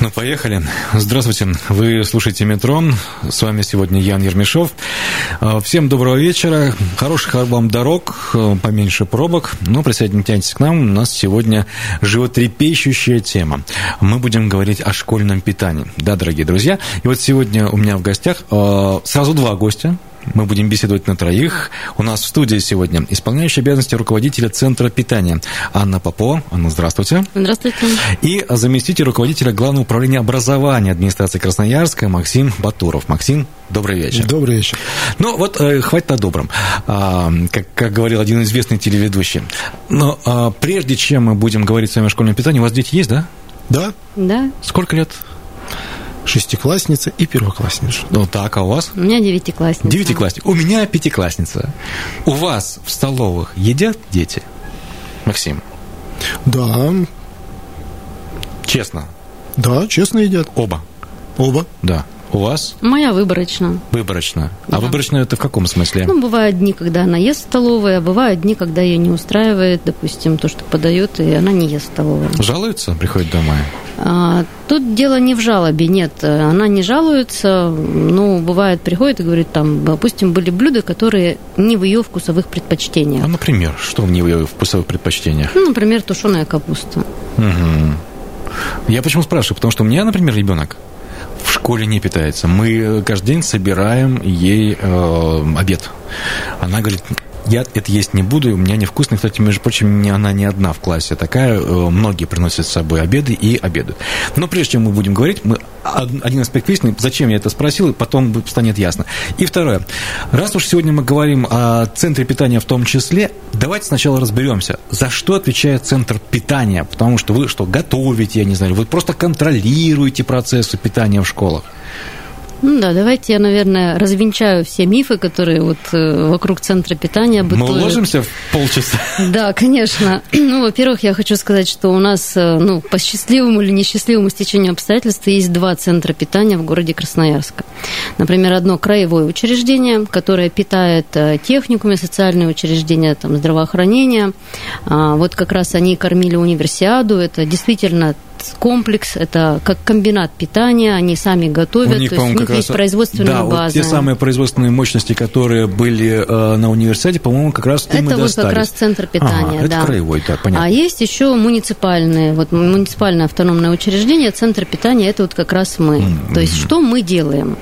Ну, поехали. Здравствуйте. Вы слушаете «Метро». С вами сегодня Ян Ермешов. А, всем доброго вечера. Хороших вам дорог, а, поменьше пробок. Но присоединяйтесь к нам. У нас сегодня животрепещущая тема. Мы будем говорить о школьном питании. Да, дорогие друзья. И вот сегодня у меня в гостях а, сразу два гостя. Мы будем беседовать на троих. У нас в студии сегодня исполняющая обязанности руководителя Центра питания Анна Попова. Анна, здравствуйте. Здравствуйте. И заместитель руководителя Главного управления образования администрации Красноярска Максим Батуров. Максим, добрый вечер. Добрый вечер. Ну вот, э, хватит о добром, а, как, как говорил один известный телеведущий. Но а, прежде чем мы будем говорить с вами о школьном питании, у вас дети есть, да? Да, Да. Сколько лет? Шестиклассница и первоклассница. Ну так, а у вас? У меня девятиклассница. Девятиклассник. У меня пятиклассница. У вас в столовых едят дети? Максим, Да, честно, да, честно едят. оба, Оба. да. У вас Моя выборочно. выборочно. А Да. выборочно это в каком смысле? Ну, бывают дни, когда она ест в столовой, а бывают дни, когда ее не устраивает, допустим, то, что подает, и она не ест в столовой. Жалуются, приходят домой? А, тут дело не в жалобе, нет, она не жалуется, ну, бывает, приходит и говорит, там, допустим, были блюда, которые не в ее вкусовых предпочтениях. А, например, что в нее вкусовых предпочтениях? Ну, например, тушеная капуста. Мгм. Я почему спрашиваю? Потому что у меня, например, ребенок в школе не питается. Мы каждый день собираем ей э, обед. Она говорит, я это есть не буду, у меня невкусно. Кстати, между прочим, она не одна в классе такая. э, Многие приносят с собой обеды и обедают. Но прежде чем мы будем говорить, мы од- один аспект выясним, зачем я это спросил, и потом станет ясно. И второе. Раз уж сегодня мы говорим о центре питания в том числе, давайте сначала разберемся, за что отвечает центр питания. Потому что вы что, готовите, я не знаю, вы просто контролируете процессы питания в школах. Ну да, давайте я, наверное, развенчаю все мифы, которые вот э, вокруг центра питания Мы бытуют. уложимся в полчаса. Да, конечно. Ну, во-первых, я хочу сказать, что у нас, э, ну, по счастливому или несчастливому стечению обстоятельств есть два центра питания в городе Красноярска. Например, одно краевое учреждение, которое питает э, техникумы, социальные учреждения, там, здравоохранения. А, Вот как раз они кормили универсиаду. Это действительно комплекс, это как комбинат питания, они сами готовят, то есть у них есть производственная да, база. вот те самые производственные мощности, которые были э, на университете, по-моему, как раз Это вот как раз центр питания, Ага, это да. краевой, да, понятно. А есть еще муниципальные, вот муниципальное автономное учреждение, центр питания, это вот как раз мы. То есть что мы делаем?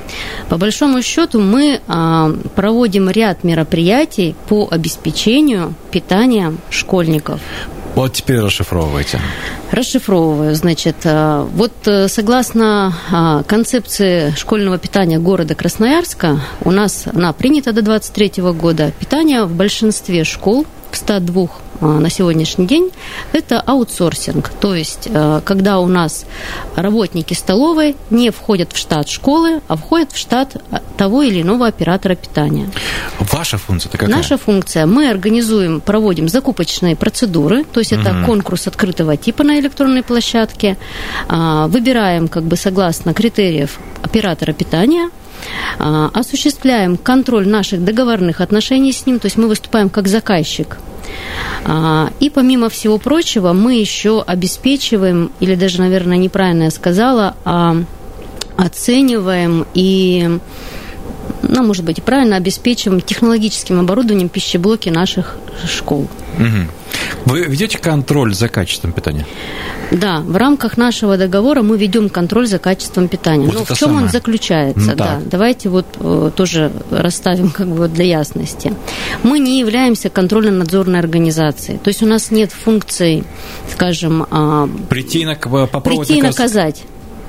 По большому счету мы а, проводим ряд мероприятий по обеспечению питания школьников. Вот теперь расшифровывайте. Расшифровываю. Значит, э, вот э, согласно а, концепции школьного питания города Красноярска, у нас она принята до 23 года. Питание в большинстве школ, в 102 а, на сегодняшний день, это аутсорсинг. То есть, э, когда у нас работники столовой не входят в штат школы, а входят в штат а, того или иного оператора питания. Ваша функция-то какая? Наша функция, мы организуем, проводим закупочные процедуры, то есть это конкурс открытого типа на электронной площадке, А, выбираем как бы согласно критериев оператора питания, а, осуществляем контроль наших договорных отношений с ним, то есть мы выступаем как заказчик. А, И помимо всего прочего, мы еще обеспечиваем, или даже, наверное, неправильно я сказала, а оцениваем и ну, может быть, и правильно обеспечиваем технологическим оборудованием пищеблоки наших школ. Мгм. Вы ведете контроль за качеством питания? Да, в рамках нашего договора мы ведем контроль за качеством питания. Вот Но это в чем самое. он заключается? Ну, да, давайте вот э, тоже расставим как бы для ясности. Мы не являемся контрольно-надзорной организацией. То есть у нас нет функций, скажем, а, Прийти на, попробовать прийти и наказ- наказать.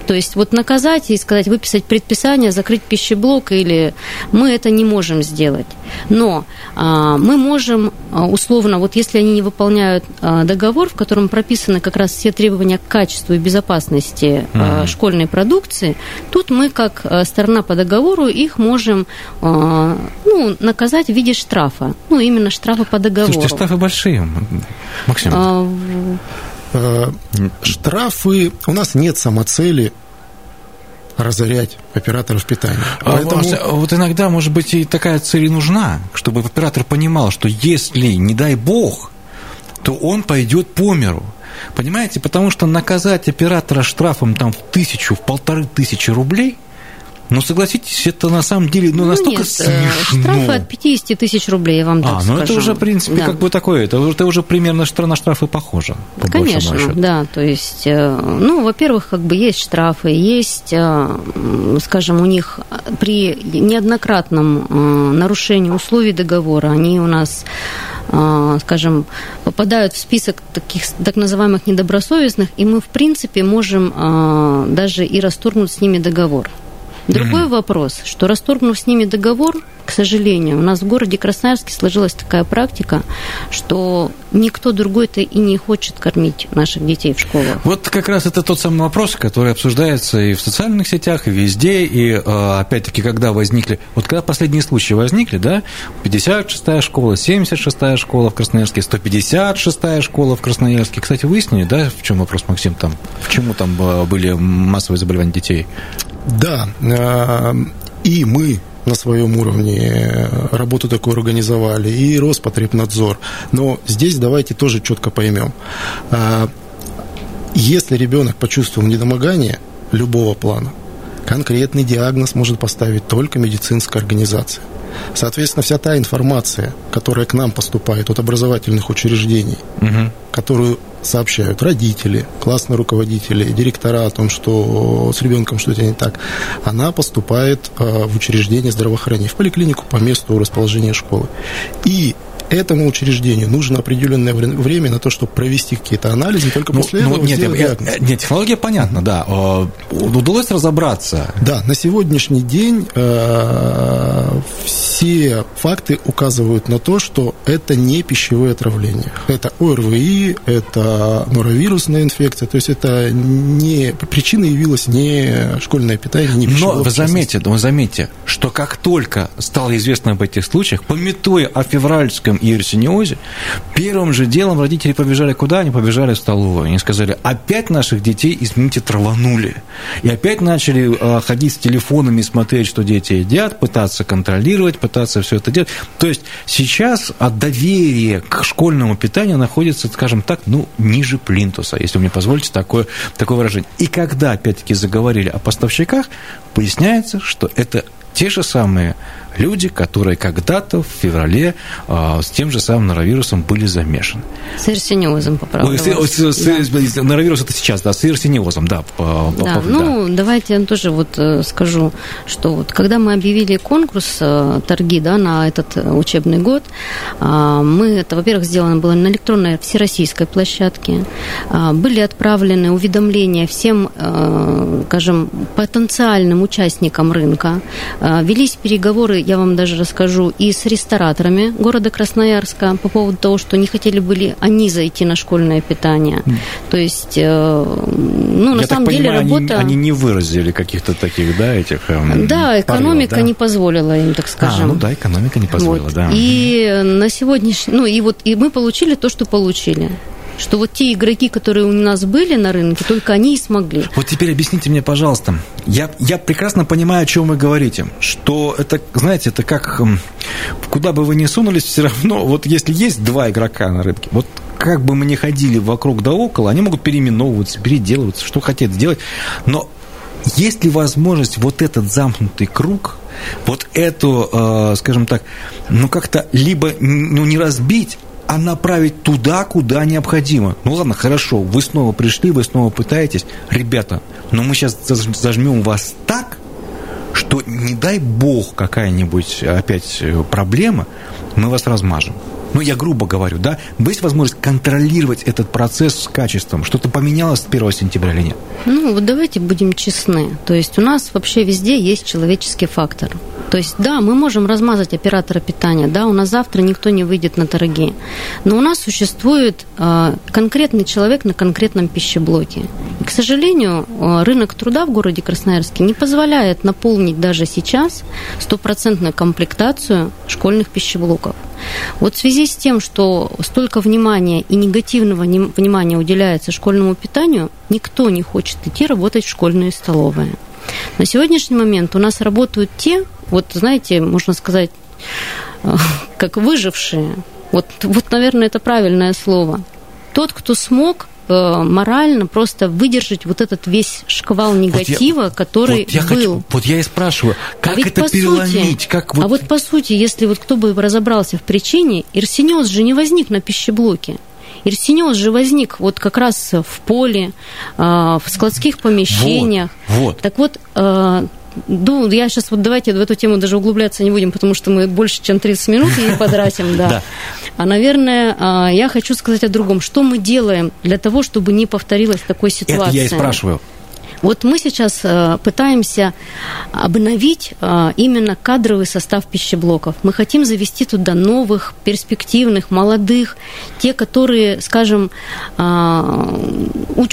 То есть вот наказать и сказать, выписать предписание, закрыть пищеблок или мы это не можем сделать. Но а, мы можем а, условно, вот если они не выполняют а, договор, в котором прописаны как раз все требования к качеству и безопасности а, школьной продукции, тут мы как а, сторона по договору их можем а, ну, наказать в виде штрафа. Ну, именно штрафа по договору. Слушайте, штрафы большие, Максим. А, Штрафы, у нас нет самоцели разорять операторов питания. А Поэтому может, вот иногда, может быть, и такая цель и нужна, чтобы оператор понимал, что если, не дай бог, то он пойдет по миру. Понимаете? Потому что наказать оператора штрафом там в тысячу, в полторы тысячи рублей, ну, согласитесь, это на самом деле ну, ну, настолько нет, э, смешно. штрафы от 50 тысяч рублей, я вам так а, скажу. ну это уже, в принципе, Да. как бы такое, это, это уже примерно на штрафы похоже, по Конечно, да, то есть, э, ну, во-первых, как бы есть штрафы, есть, э, скажем, у них при неоднократном нарушении условий договора, они у нас, скажем, попадают в список таких так называемых недобросовестных, и мы, в принципе, можем даже и расторгнуть с ними договор. Другой вопрос, что расторгнув с ними договор, к сожалению, у нас в городе Красноярске сложилась такая практика, что никто другой-то и не хочет кормить наших детей в школах. Вот как раз это тот самый вопрос, который обсуждается и в социальных сетях, и везде, и э, опять-таки, когда возникли, вот когда последние случаи возникли, да, 56-я школа, 76-я школа в Красноярске, 156-я школа в Красноярске. Кстати, выяснили, да, в чем вопрос, Максим, там, почему там э, были массовые заболевания детей? Да, э, и мы на своем уровне э, работу такую организовали, и Роспотребнадзор. Но здесь давайте тоже четко поймем. А, Если ребенок почувствовал недомогание любого плана, конкретный диагноз может поставить только медицинская организация. Соответственно, вся та информация, которая к нам поступает от образовательных учреждений, Мгм. которую сообщают родители, классные руководители, директора о том, что с ребенком что-то не так, она поступает э, в учреждение здравоохранения, в поликлинику по месту расположения школы. И этому учреждению нужно определенное вре- время на то, чтобы провести какие-то анализы, только Ну, после ну, этого нет, сделать я- диагноз. я- нет, технология понятна, да. Э, Удалось разобраться. Да, на сегодняшний день э, все факты указывают на то, что это не пищевое отравление. Это ОРВИ, это норовирусная инфекция, то есть это не причиной явилась не школьное питание, не Но пищевое. вы в частности. заметьте, вы заметьте, что как только стало известно об этих случаях, пометуя о февральском иерсиниозе, первым же делом родители побежали куда? Они побежали в столовую. Они сказали, опять наших детей, извините, траванули. И опять начали э, ходить с телефонами, смотреть, что дети едят, пытаться контролировать, пытаться все это делать. То есть сейчас от доверия к школьному питанию находится, скажем так, ну, ниже плинтуса, если вы мне позволите такое, такое выражение. И когда, опять-таки, заговорили о поставщиках, поясняется, что это те же самые люди, которые когда-то в феврале а, с тем же самым норовирусом были замешаны. С эрсиниозом поправлю с- Норовирус это сейчас, да, с ирсиниозом, да. по- Да, по- ну, давайте я тоже вот э, скажу, что вот когда мы объявили конкурс, э, торги, да, на этот э, учебный год, а, мы, это, во-первых, сделано было на электронной всероссийской площадке, а, были отправлены уведомления всем, э, скажем, потенциальным участникам рынка, велись переговоры, я вам даже расскажу, и с рестораторами города Красноярска по поводу того, что не хотели были они зайти на школьное питание. То есть, э, ну, на Я самом деле понимаю, они- работа... они, не выразили каких-то таких, да, этих... эм, Да, экономика порывов, да? не позволила им, так скажем. А, ну да, экономика не позволила, Вот. да. И на сегодняшний, ну и вот и мы получили то, что получили, что вот те игроки, которые у нас были на рынке, только они и смогли. Вот теперь объясните мне, пожалуйста, я, я прекрасно понимаю, о чем вы говорите, что это, знаете, это как, м, куда бы вы ни сунулись, все равно, вот если есть два игрока на рынке, вот как бы мы ни ходили вокруг да около, они могут переименовываться, переделываться, что хотят сделать, но есть ли возможность вот этот замкнутый круг, вот эту, э, скажем так, ну как-то либо ну, не разбить, а направить туда, куда необходимо. Ну ладно, хорошо, вы снова пришли, вы снова пытаетесь. Ребята, но мы сейчас зажмем вас так, что не дай бог какая-нибудь опять э, проблема, мы вас размажем. ну, я грубо говорю, да, есть возможность контролировать этот процесс с качеством? Что-то поменялось с 1 сентября или нет? Ну, вот давайте будем честны. То есть у нас вообще везде есть человеческий фактор. То есть, да, мы можем размазать оператора питания, да, у нас завтра никто не выйдет на торги, но у нас существует э, конкретный человек на конкретном пищеблоке. И, к сожалению, э, рынок труда в городе Красноярске не позволяет наполнить даже сейчас стопроцентную комплектацию школьных пищеблоков. Вот в связи с тем, что столько внимания и негативного внимания уделяется школьному питанию, никто не хочет идти работать в школьные столовые. На сегодняшний момент у нас работают те, вот знаете, можно сказать, э, как выжившие. Вот, вот, наверное, это правильное слово. Тот, кто смог э, морально просто выдержать вот этот весь шквал негатива, вот я, который вот я был. Хочу, вот я и спрашиваю, как а это переломить? Сути, как вот... А вот по сути, если вот кто бы разобрался в причине, ирсинез же не возник на пищеблоке. Ирсинез же возник вот как раз в поле, э, в складских помещениях. Вот, вот. Так вот, ну, я сейчас вот давайте в эту тему даже углубляться не будем, потому что мы больше, чем 30 минут ей потратим, да. А, наверное, а, я хочу сказать о другом. Что мы делаем для того, чтобы не повторилась такой ситуации? Это я и спрашиваю. Вот мы сейчас э, пытаемся обновить э, именно кадровый состав пищеблоков. Мы хотим завести туда новых, перспективных, молодых, те, которые, скажем, э,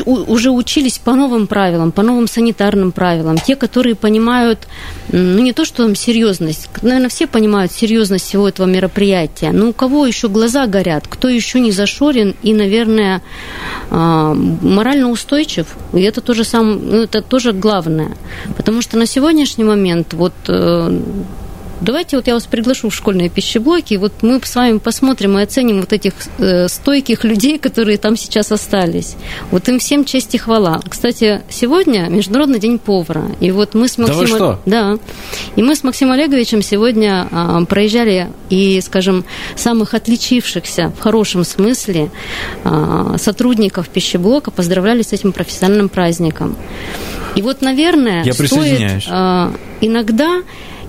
уже учились по новым правилам, по новым санитарным правилам, те, которые понимают, ну не то, что там серьезность, наверное, все понимают серьезность всего этого мероприятия, но у кого еще глаза горят, кто еще не зашорен и, наверное, морально устойчив, и это тоже сам ну, это тоже главное. Потому что на сегодняшний момент вот э, Давайте вот я вас приглашу в школьные пищеблоки, и вот мы с вами посмотрим и оценим вот этих э, стойких людей, которые там сейчас остались. Вот им всем честь и хвала. Кстати, сегодня Международный день повара, и вот мы с Максимом... Да, вы что? да, и мы с Максимом Олеговичем сегодня э, проезжали и, скажем, самых отличившихся в хорошем смысле э, сотрудников пищеблока поздравляли с этим профессиональным праздником. И вот, наверное, я стоит э, иногда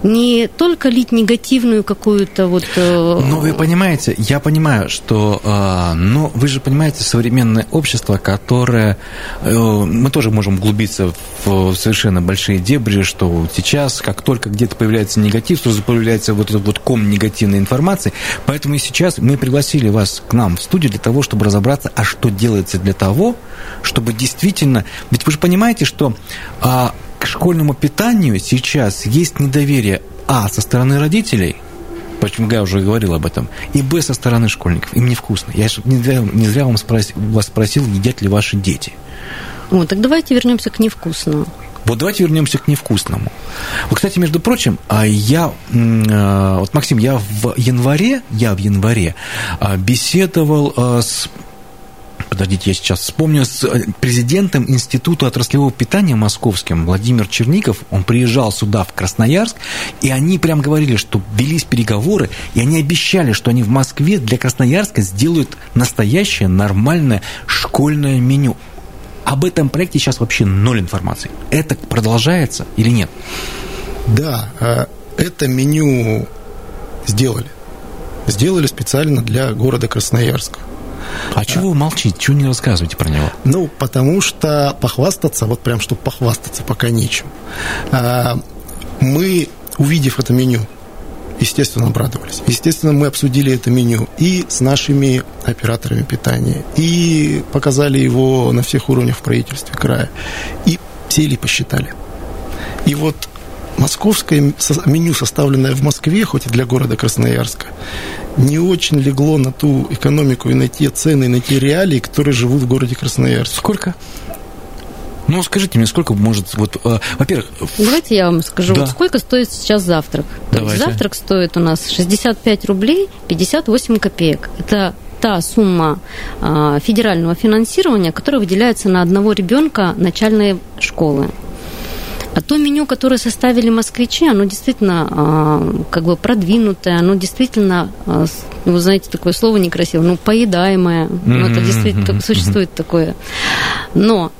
не только лить негативную какую-то вот... Э, но вы понимаете, я понимаю, что... Э, но вы же понимаете, современное общество, которое... Э, мы тоже можем углубиться в совершенно большие дебри, что сейчас, как только где-то появляется негатив, сразу появляется вот этот вот ком негативной информации. Поэтому и сейчас мы пригласили вас к нам в студию для того, чтобы разобраться, а что делается для того, чтобы действительно... Ведь вы же понимаете, что а, к школьному питанию сейчас есть недоверие, а, со стороны родителей, почему я уже говорил об этом, и, б, со стороны школьников. Им невкусно. Я не зря, не зря вам спросил, вас спросил, едят ли ваши дети. Вот, так давайте вернемся к невкусному. Вот давайте вернемся к невкусному. Вот, кстати, между прочим, а я, э, вот, Максим, я в январе, я в январе а, беседовал с подождите, я сейчас вспомню, с э, президентом Института отраслевого питания московским Владимир Черников, он приезжал сюда, в Красноярск, и они прям говорили, что велись переговоры, и они обещали, что они в Москве для Красноярска сделают настоящее нормальное школьное меню. Об этом проекте сейчас вообще ноль информации. Это продолжается или нет? Да, э, это меню сделали. Сделали специально для города Красноярска. А чего вы молчите? Чего не рассказываете про него? Ну, потому что похвастаться, вот прям чтобы похвастаться, пока нечем. А, мы, увидев это меню, естественно, обрадовались. Естественно, мы обсудили это меню и с нашими операторами питания, и показали его на всех уровнях в правительстве края, и сели посчитали. И вот московское меню, составленное в Москве, хоть и для города Красноярска, не очень легло на ту экономику и на те цены, и на те реалии, которые живут в городе Красноярск. Сколько? Ну, скажите мне, сколько может... Вот, э, во-первых... Давайте я вам скажу, да. вот сколько стоит сейчас завтрак. Давайте. Завтрак стоит у нас 65 рублей 58 копеек. Это та сумма э, федерального финансирования, которая выделяется на одного ребенка начальной школы. А то меню, которое составили москвичи, оно действительно а, как бы продвинутое, оно действительно, а, ну, вы знаете, такое слово некрасивое, ну, поедаемое. Mm-hmm. Ну, это действительно mm-hmm. существует такое. Но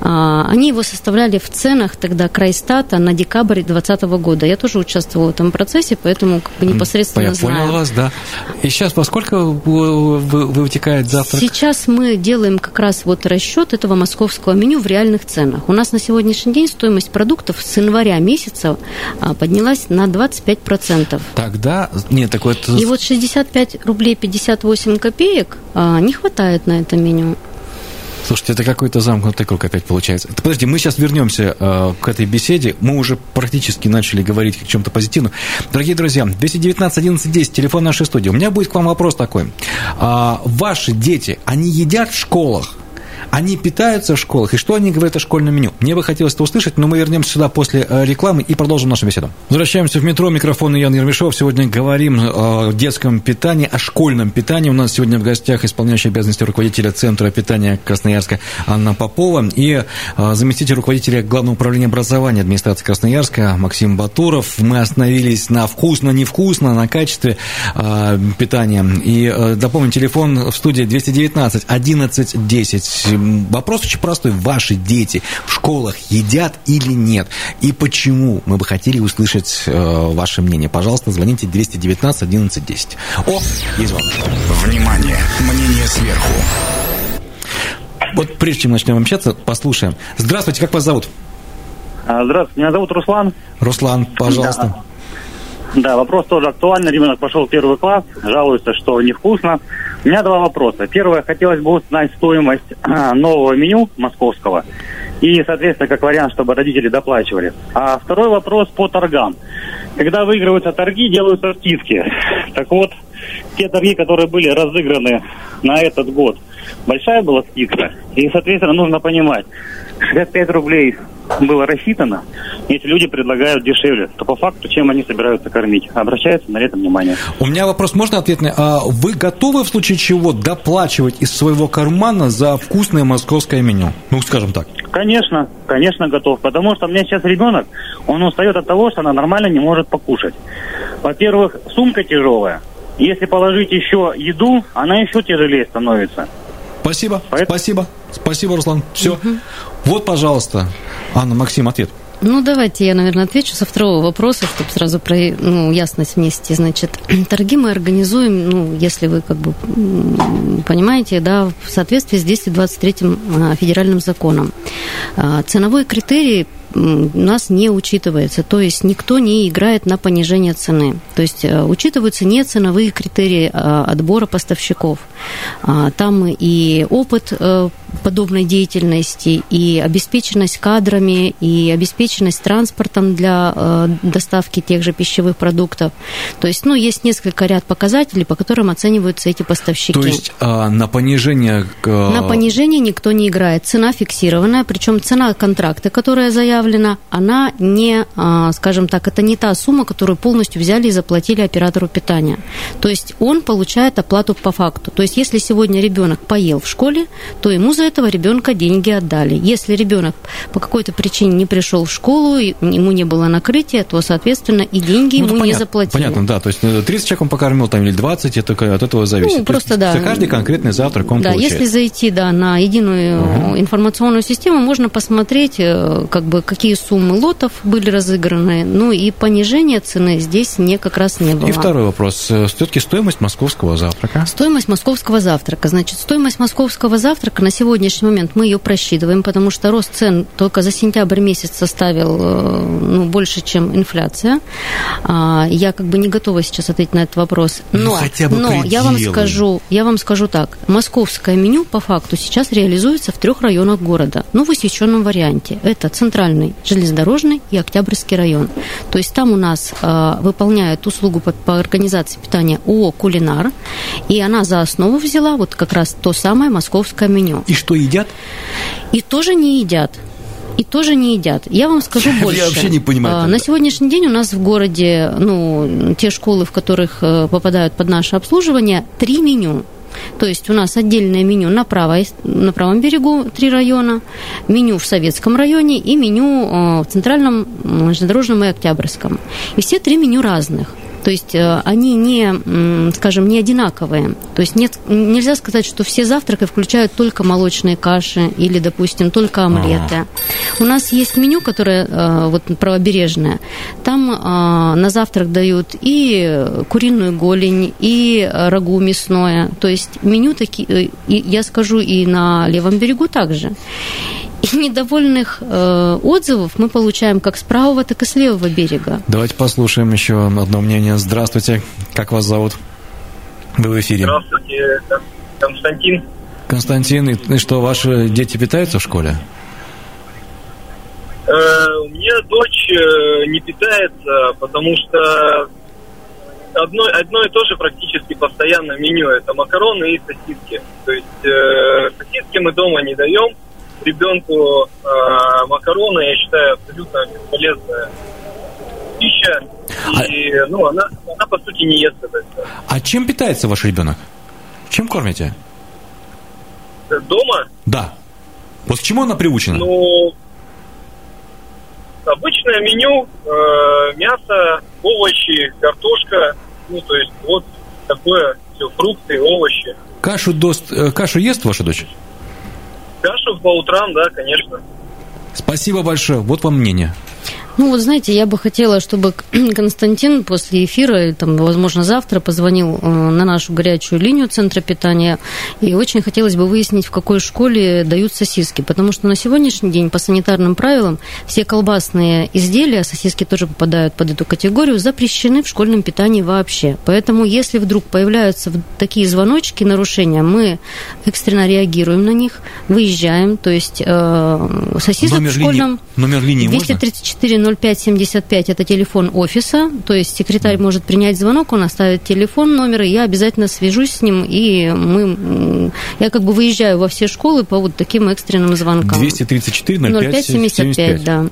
они его составляли в ценах тогда Крайстата на декабрь 2020 года. Я тоже участвовала в этом процессе, поэтому как бы непосредственно Я знаю. понял вас, да. И сейчас во сколько вы- вы- вы вытекает завтрак? Сейчас мы делаем как раз вот расчет этого московского меню в реальных ценах. У нас на сегодняшний день стоимость продуктов с января месяца а, поднялась на 25%. Тогда, нет, такой вот И вот 65 рублей 58 копеек а, не хватает на это меню. Слушайте, это какой-то замкнутый круг опять получается. Это, Подожди, мы сейчас вернемся э, к этой беседе. Мы уже практически начали говорить о чем-то позитивном. Дорогие друзья, 219 11 10, телефон нашей студии. У меня будет к вам вопрос такой. А, ваши дети, они едят в школах? Они питаются в школах, и что они говорят о школьном меню? Мне бы хотелось это услышать, но мы вернемся сюда после э, рекламы и продолжим нашу беседу. Возвращаемся в метро. Микрофон Ян Ермешов. Сегодня говорим о детском питании, о школьном питании. У нас сегодня в гостях исполняющий обязанности руководителя Центра питания Красноярска Анна Попова и э, заместитель руководителя Главного управления образования администрации Красноярска Максим Батуров. Мы остановились на вкусно-невкусно, на качестве э, питания. И э, напомню, телефон в студии 219 11 10. Вопрос очень простой. Ваши дети в школах едят или нет? И почему? Мы бы хотели услышать э, ваше мнение. Пожалуйста, звоните 219 11 10. О, есть звонок. Внимание! Мнение сверху. Вот прежде чем начнем общаться, послушаем. Здравствуйте, как вас зовут? А, Здравствуйте, меня зовут Руслан. Руслан, пожалуйста. Да, вопрос тоже актуальный. Ребенок пошел в первый класс, жалуется, что невкусно. У меня два вопроса. Первое, хотелось бы узнать стоимость а, нового меню московского и, соответственно, как вариант, чтобы родители доплачивали. А второй вопрос по торгам. Когда выигрываются торги, делаются скидки. Так вот, те торги, которые были разыграны на этот год, большая была скидка. И, соответственно, нужно понимать, 65 рублей было рассчитано, если люди предлагают дешевле, то по факту чем они собираются кормить? Обращаются на это внимание. У меня вопрос можно ответный? А вы готовы в случае чего доплачивать из своего кармана за вкусное московское меню? Ну, скажем так. Конечно, конечно готов, потому что у меня сейчас ребенок, он устает от того, что она нормально не может покушать. Во-первых, сумка тяжелая. Если положить еще еду, она еще тяжелее становится. Спасибо, Поэт- спасибо, спасибо, Руслан. Все. Вот, пожалуйста, Анна, Максим, ответ. Ну, давайте я, наверное, отвечу со второго вопроса, чтобы сразу про ну, ясность внести. Значит, торги мы организуем, ну, если вы как бы понимаете, да, в соответствии с 223 а, федеральным законом. А, Ценовой критерий у нас не учитывается, то есть никто не играет на понижение цены. То есть э, учитываются не ценовые критерии а, отбора поставщиков. А, Там и опыт э, подобной деятельности, и обеспеченность кадрами, и обеспеченность транспортом для э, доставки тех же пищевых продуктов. То есть, ну, есть несколько ряд показателей, по которым оцениваются эти поставщики. То есть а, на понижение... а, На понижение никто не играет. Цена фиксированная, причем цена контракта, которая заявлена, она не, а, скажем так, это не та сумма, которую полностью взяли и заплатили оператору питания. То есть он получает оплату по факту. То есть если сегодня ребенок поел в школе, то ему за этого ребенка деньги отдали. Если ребенок по какой-то причине не пришел в школу, ему не было накрытия, то, соответственно, и деньги Ну, ему не понятно, заплатили. Понятно, да. То есть э, 30 человек он покормил там или 20, это от этого зависит. Ну, То есть просто да. За каждый конкретный завтрак он Да, получает. если зайти да, на единую информационную систему, можно посмотреть, э, как бы, какие суммы лотов были разыграны. Ну и понижение цены здесь не, как раз не было. И второй вопрос. Все-таки стоимость московского завтрака. Стоимость московского завтрака. Значит, стоимость московского завтрака на сегодняшний момент мы ее просчитываем, потому что рост цен только за сентябрь месяц составил э, ну, больше, чем инфляция. А, Я как бы не готова сейчас ответить на этот вопрос. Ну, Но, хотя бы но я вам скажу, я вам скажу так. Московское меню по факту сейчас реализуется в трех районах города. Ну, в усеченном варианте. Это центральный, железнодорожный и Октябрьский район. То есть там у нас э, выполняют услугу по, по организации питания ООО «Кулинар», и она за основу взяла вот как раз то самое московское меню. И что едят? И тоже не едят. И тоже не едят. Я вам скажу Я больше. вообще не понимаю А, тогда. На сегодняшний день у нас в городе, ну, те школы, в которых э, попадают под наше обслуживание, три меню. То есть у нас отдельное меню на, правой, на правом берегу три района, меню в Советском районе и меню э, в Центральном, Железнодорожном и Октябрьском. И все три меню разных. То есть э, они не, скажем, не одинаковые. То есть нет, нельзя сказать, что все завтраки включают только молочные каши или, допустим, только омлеты. А-а-а. У нас есть меню, которое э, вот правобережное. Там э, на завтрак дают и куриную голень, и рагу мясное. То есть меню такие, я скажу, и на левом берегу также. И недовольных э, отзывов мы получаем как с правого, так и с левого берега. Давайте послушаем еще одно мнение. Здравствуйте, как вас зовут? Вы в эфире. Здравствуйте, Константин. Константин, и что, ваши дети питаются в школе? Э, у меня дочь э, не питается, потому что одно, одно и то же практически постоянно меню. Это макароны и сосиски. То есть э, сосиски мы дома не даем, ребенку э, макароны, я считаю, абсолютно бесполезная пища. И, а... ну, она, она, по сути, не ест это. А чем питается ваш ребенок? Чем кормите? Дома? Да. Вот к чему она приучена? Ну, обычное меню, э, мясо, овощи, картошка, ну, то есть вот такое все, фрукты, овощи. Кашу, дост, э, кашу ест ваша дочь? Кашу по утрам, да, конечно. Спасибо большое. Вот вам мнение. Ну, вот знаете, я бы хотела, чтобы Константин после эфира, там, возможно, завтра позвонил э, на нашу горячую линию Центра питания, и очень хотелось бы выяснить, в какой школе дают сосиски, потому что на сегодняшний день по санитарным правилам все колбасные изделия, сосиски тоже попадают под эту категорию, запрещены в школьном питании вообще. Поэтому, если вдруг появляются такие звоночки, нарушения, мы экстренно реагируем на них, выезжаем, то есть э, сосисок номер в школьном... Линии, номер линии 234 0575 это телефон офиса, то есть секретарь может принять звонок, он оставит телефон, номер, и я обязательно свяжусь с ним, и мы, я как бы выезжаю во все школы по вот таким экстренным звонкам. 234 0575, 0575, да.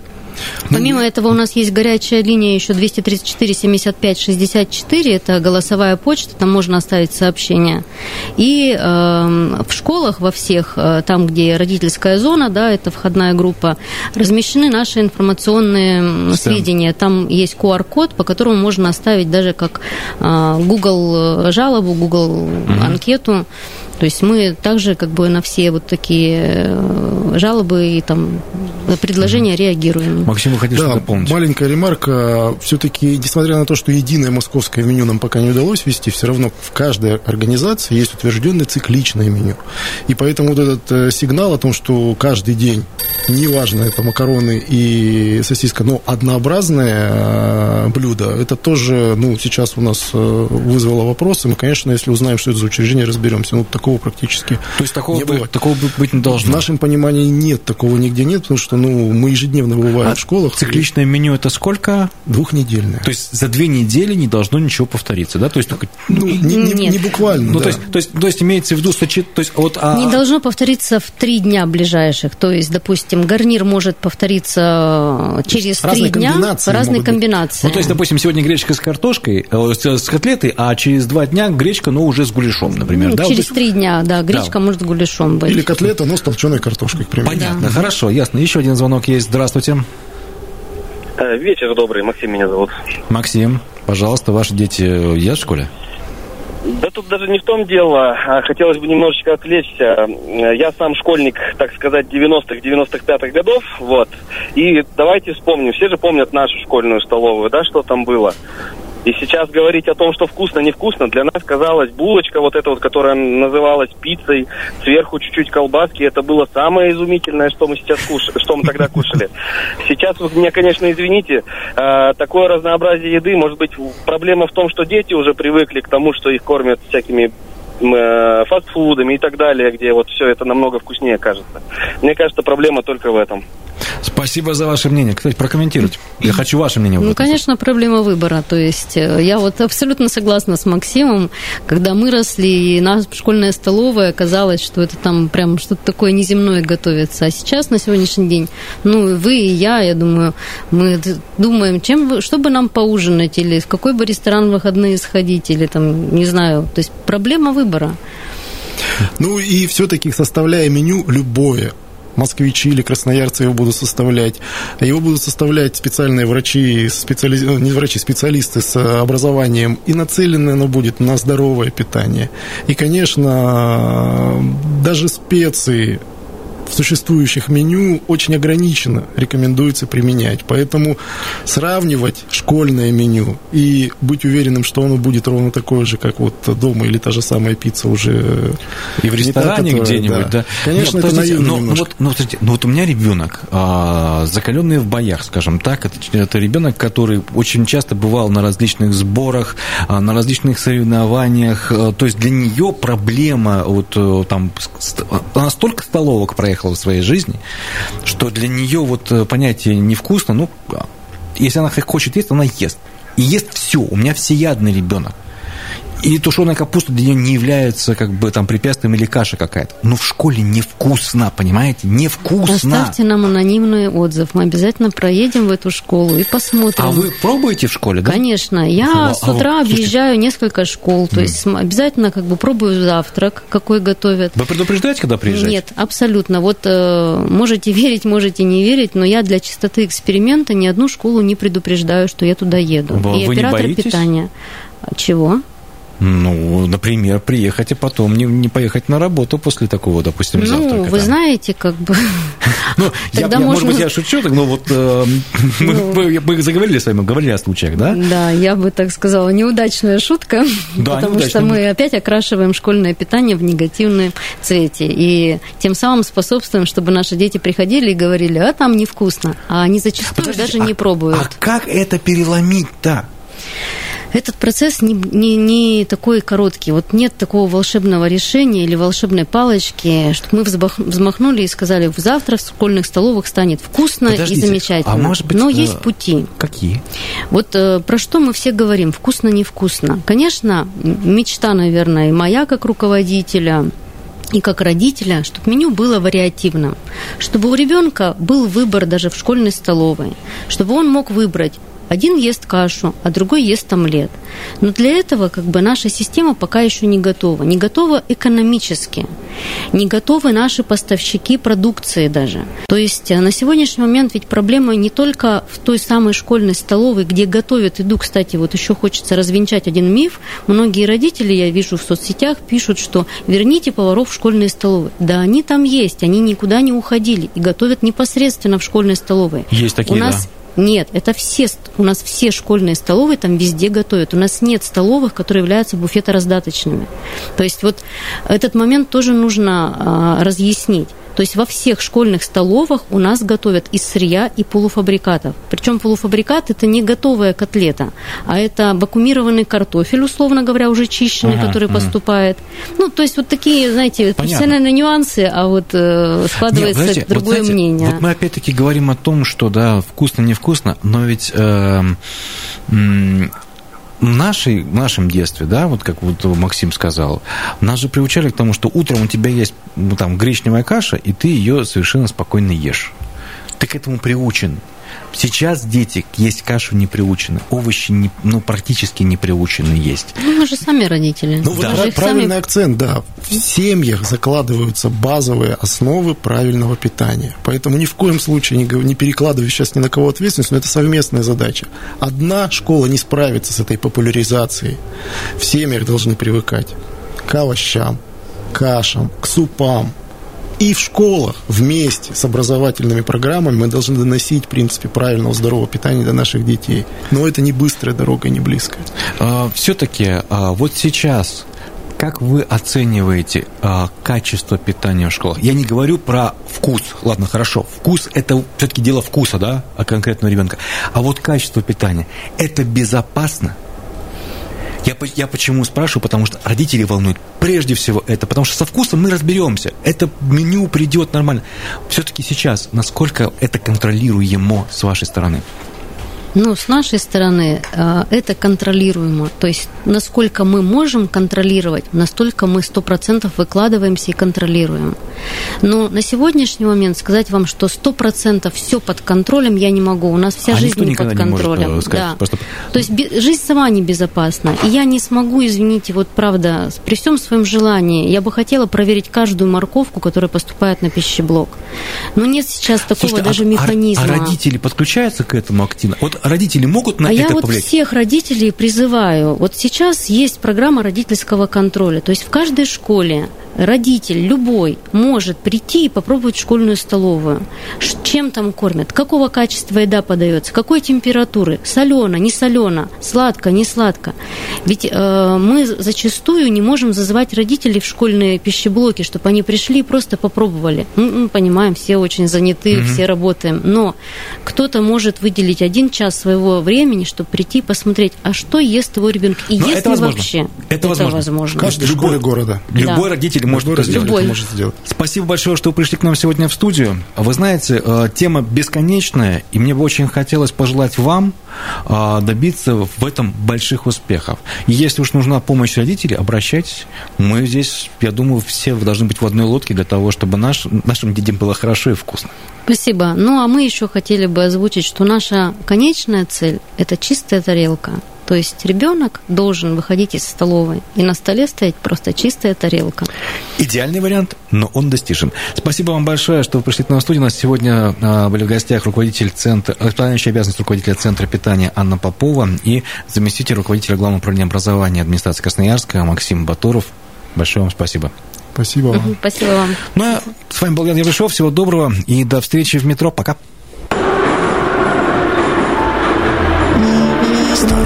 Помимо этого у нас есть горячая линия еще 234 75 64, это голосовая почта, там можно оставить сообщение. И э, в школах во всех, э, там, где родительская зона, да, это входная группа, размещены наши информационные Стэн. сведения. Там есть QR-код, по которому можно оставить даже как э, Google жалобу, Google анкету. То есть мы также как бы на все вот такие э, жалобы и там предложения реагируем. Максим, вы хотите да, дополнить? маленькая ремарка. Все-таки, несмотря на то, что единое московское меню нам пока не удалось ввести, все равно в каждой организации есть утвержденный цикличное меню. И поэтому вот этот э, сигнал о том, что каждый день, неважно, это макароны и сосиска, но однообразное э, блюдо, это тоже, ну, сейчас у нас вызвало вопросы. Мы, конечно, если узнаем, что это за учреждение, разберемся. Ну, такого практически То есть такого, не бывает. такого быть не должно? В нашем понимании нет, такого нигде нет, потому что ну, мы ежедневно бываем а в школах. Цикличное и... меню это сколько? Двухнедельное. То есть за две недели не должно ничего повториться, да? То есть только... Ну, не, не, не буквально, ну, да. то, есть, то, есть, то есть имеется в виду, что... То есть, вот, а... Не должно повториться в три дня ближайших. То есть, допустим, гарнир может повториться через три дня по разной комбинации. Ну, то есть, допустим, сегодня гречка с картошкой, э, с котлетой, а через два дня гречка, но уже с гуляшом, например. Ну, да? Через три дня, да, гречка да может гуляшом быть. Или котлета, но с толченой картошкой, к примеру. Понятно, да. хорошо, ясно. Еще один звонок есть. Здравствуйте. Э, вечер добрый, Максим меня зовут. Максим, пожалуйста, ваши дети едят в школе? Да тут даже не в том дело. А хотелось бы немножечко отвлечься. Я сам школьник, так сказать, 90-х, 95-х годов. Вот. И давайте вспомним. Все же помнят нашу школьную столовую, да, что там было. И сейчас говорить о том, что вкусно, невкусно, для нас казалось булочка вот эта вот, которая называлась пиццей, сверху чуть-чуть колбаски, это было самое изумительное, что мы сейчас кушали, что мы тогда кушали. Сейчас вы меня, конечно, извините, э, такое разнообразие еды, может быть, проблема в том, что дети уже привыкли к тому, что их кормят всякими э, фастфудами и так далее, где вот все это намного вкуснее кажется. Мне кажется, проблема только в этом. Спасибо за ваше мнение. Кстати, прокомментировать. Я хочу ваше мнение. Ну, конечно, проблема выбора. То есть э, я вот абсолютно согласна с Максимом. Когда мы росли, и наша школьная столовая, казалось, что это там прям что-то такое неземное готовится. А сейчас, на сегодняшний день, ну, вы и я, я думаю, мы думаем, чем, что бы нам поужинать, или в какой бы ресторан в выходные сходить, или там, не знаю. То есть проблема выбора. Ну и все-таки составляя меню любое, москвичи или красноярцы его будут составлять. Его будут составлять специальные врачи, специали... Ну, не врачи, специалисты с образованием, и нацеленное оно будет на здоровое питание. И, конечно, даже специи в существующих меню очень ограниченно рекомендуется применять. Поэтому сравнивать школьное меню и быть уверенным, что оно будет ровно такое же, как вот дома, или та же самая пицца уже... И в ресторане где-нибудь, да. да. Конечно, Нет, это наивно но, ну, вот, ну, смотрите, ну вот у меня ребенок, а, закаленный в боях, скажем так, это, это ребенок, который очень часто бывал на различных сборах, а, на различных соревнованиях, а, то есть для нее проблема вот э, там она столько столовок проехала, проехала в своей жизни, что для нее вот э, понятие невкусно, ну, если она хочет есть, она ест. И ест все. У меня всеядный ребенок. И тушеная капуста для нее не является как бы там препятствием или каша какая-то. Но в школе невкусно, понимаете? Невкусно. Оставьте нам анонимный отзыв. Мы обязательно проедем в эту школу и посмотрим. А вы пробуете в школе, да? Конечно. Я а, с утра а, объезжаю несколько школ. То mm. есть обязательно как бы пробую завтрак, какой готовят. Вы предупреждаете, когда приезжаете? Нет, абсолютно. Вот э, можете верить, можете не верить, но я для чистоты эксперимента ни одну школу не предупреждаю, что я туда еду. Вы, и вы оператор не боитесь? питания. Чего? Ну, например, приехать, и потом не, не поехать на работу после такого, допустим, ну, завтрака. Ну, вы там. знаете, как бы... Ну, я, я, может быть, я шучу, но вот э, ну, мы, заговорили с вами, говорили о случаях, да? Да, я бы так сказала, неудачная шутка, потому что мы опять окрашиваем школьное питание в негативном цвете, и тем самым способствуем, чтобы наши дети приходили и говорили, а там невкусно, а они зачастую даже а, не пробуют. А как это переломить-то? Этот процесс не, не, не такой короткий. Вот нет такого волшебного решения или волшебной палочки, чтобы мы взмахнули и сказали, завтра в школьных столовых станет вкусно Подождите, и замечательно. А может быть, Но э, есть пути. Какие? Вот э, про что мы все говорим, вкусно-невкусно. Конечно, мечта, наверное, и моя как руководителя, и как родителя, чтобы меню было вариативным, чтобы у ребенка был выбор даже в школьной столовой, чтобы он мог выбрать один ест кашу, а другой ест омлет. Но для этого как бы наша система пока еще не готова. Не готова экономически. Не готовы наши поставщики продукции даже. То есть э, на сегодняшний момент ведь проблема не только в той самой школьной столовой, где готовят еду. Кстати, вот еще хочется развенчать один миф. Многие родители, я вижу в соцсетях, пишут, что верните поваров в школьные столовые. Да, они там есть, они никуда не уходили и готовят непосредственно в школьной столовой. Есть такие, У нас да нет, это все, у нас все школьные столовые там везде готовят. У нас нет столовых, которые являются буфетораздаточными. То есть вот этот момент тоже нужно а, разъяснить. То есть во всех школьных столовых у нас готовят из сырья и полуфабрикатов. Причем полуфабрикат это не готовая котлета, а это вакуумированный картофель, условно говоря, уже чищенный, ага, который ага. поступает. Ну, то есть вот такие, знаете, Понятно. профессиональные нюансы, а вот э, складывается Нет, другое вот, знаете, мнение. Вот мы опять-таки говорим о том, что да, вкусно, невкусно, но ведь э, нашей, в нашем детстве, да, вот как вот Максим сказал, нас же приучали к тому, что утром у тебя есть ну, там гречневая каша, и ты ее совершенно спокойно ешь. Ты к этому приучен. Сейчас дети есть кашу не приучены, овощи не, ну, практически не приучены есть. Ну, мы же сами родители. Ну, да. вот правильный сами... акцент, да. В семьях закладываются базовые основы правильного питания. Поэтому ни в коем случае не, не перекладываю сейчас ни на кого ответственность, но это совместная задача. Одна школа не справится с этой популяризацией. В семьях должны привыкать к овощам, кашам, к супам, и в школах вместе с образовательными программами мы должны доносить, в принципе, правильного здорового питания до наших детей. Но это не быстрая дорога не близкая. А, Все-таки а, вот сейчас как вы оцениваете а, качество питания в школах? Я не говорю про вкус. Ладно, хорошо. Вкус это все-таки дело вкуса, да, а конкретного ребенка. А вот качество питания это безопасно? Я, я почему спрашиваю? Потому что родители волнуют прежде всего это, потому что со вкусом мы разберемся. Это меню придет нормально. Все-таки сейчас, насколько это контролируемо с вашей стороны? Ну, с нашей стороны э, это контролируемо. То есть, насколько мы можем контролировать, настолько мы 100% выкладываемся и контролируем. Но на сегодняшний момент сказать вам, что 100% все под контролем, я не могу. У нас вся А жизнь не под не может, контролем. э, сказать, да. просто- То есть жизнь сама небезопасна. И я не смогу, извините, вот правда, при всем своем желании, я бы хотела проверить каждую морковку, которая поступает на пищеблок. Но нет сейчас такого Слушайте, даже а- а- механизма. А, родители подключаются к этому активно? Вот родители могут на а это я вот повлиять? всех родителей призываю. Вот сейчас есть программа родительского контроля. То есть в каждой школе родитель любой может прийти и попробовать школьную столовую. Чем там кормят? Какого качества еда подается? Какой температуры? Солено, не солено? Сладко, не сладко? Ведь э, мы зачастую не можем зазывать родителей в школьные пищеблоки, чтобы они пришли и просто попробовали. Ну, Мы понимаем, все очень заняты, все работаем. Но кто-то может выделить один час своего времени, чтобы прийти и посмотреть, а что ест его ребенок. И Но ест это ли возможно. вообще? Это возможно. возможно. В каждой Любой- города. Любой Да. родитель может это сделать. Любой. это может сделать. Спасибо большое, что вы пришли к нам сегодня в студию. Вы знаете, э, тема бесконечная, и мне бы очень хотелось пожелать вам добиться в этом больших успехов. Если уж нужна помощь родителей, обращайтесь. Мы здесь, я думаю, все должны быть в одной лодке для того, чтобы наш, нашим детям было хорошо и вкусно. Спасибо. Ну, а мы еще хотели бы озвучить, что наша конечная цель – это чистая тарелка. То есть ребенок должен выходить из столовой, и на столе стоять просто чистая тарелка. Идеальный вариант, но он достижим. Спасибо вам большое, что вы пришли к нам в студию. У нас сегодня а, были в гостях руководитель центра, исполняющий обязанность руководителя Центра питания Анна Попова и заместитель руководителя Главного управления образования администрации Красноярска Максим Батуров. Большое вам спасибо. Спасибо вам. Спасибо вам. Ну, а с вами был Ян Ершов. Всего доброго и до встречи в метро. Пока.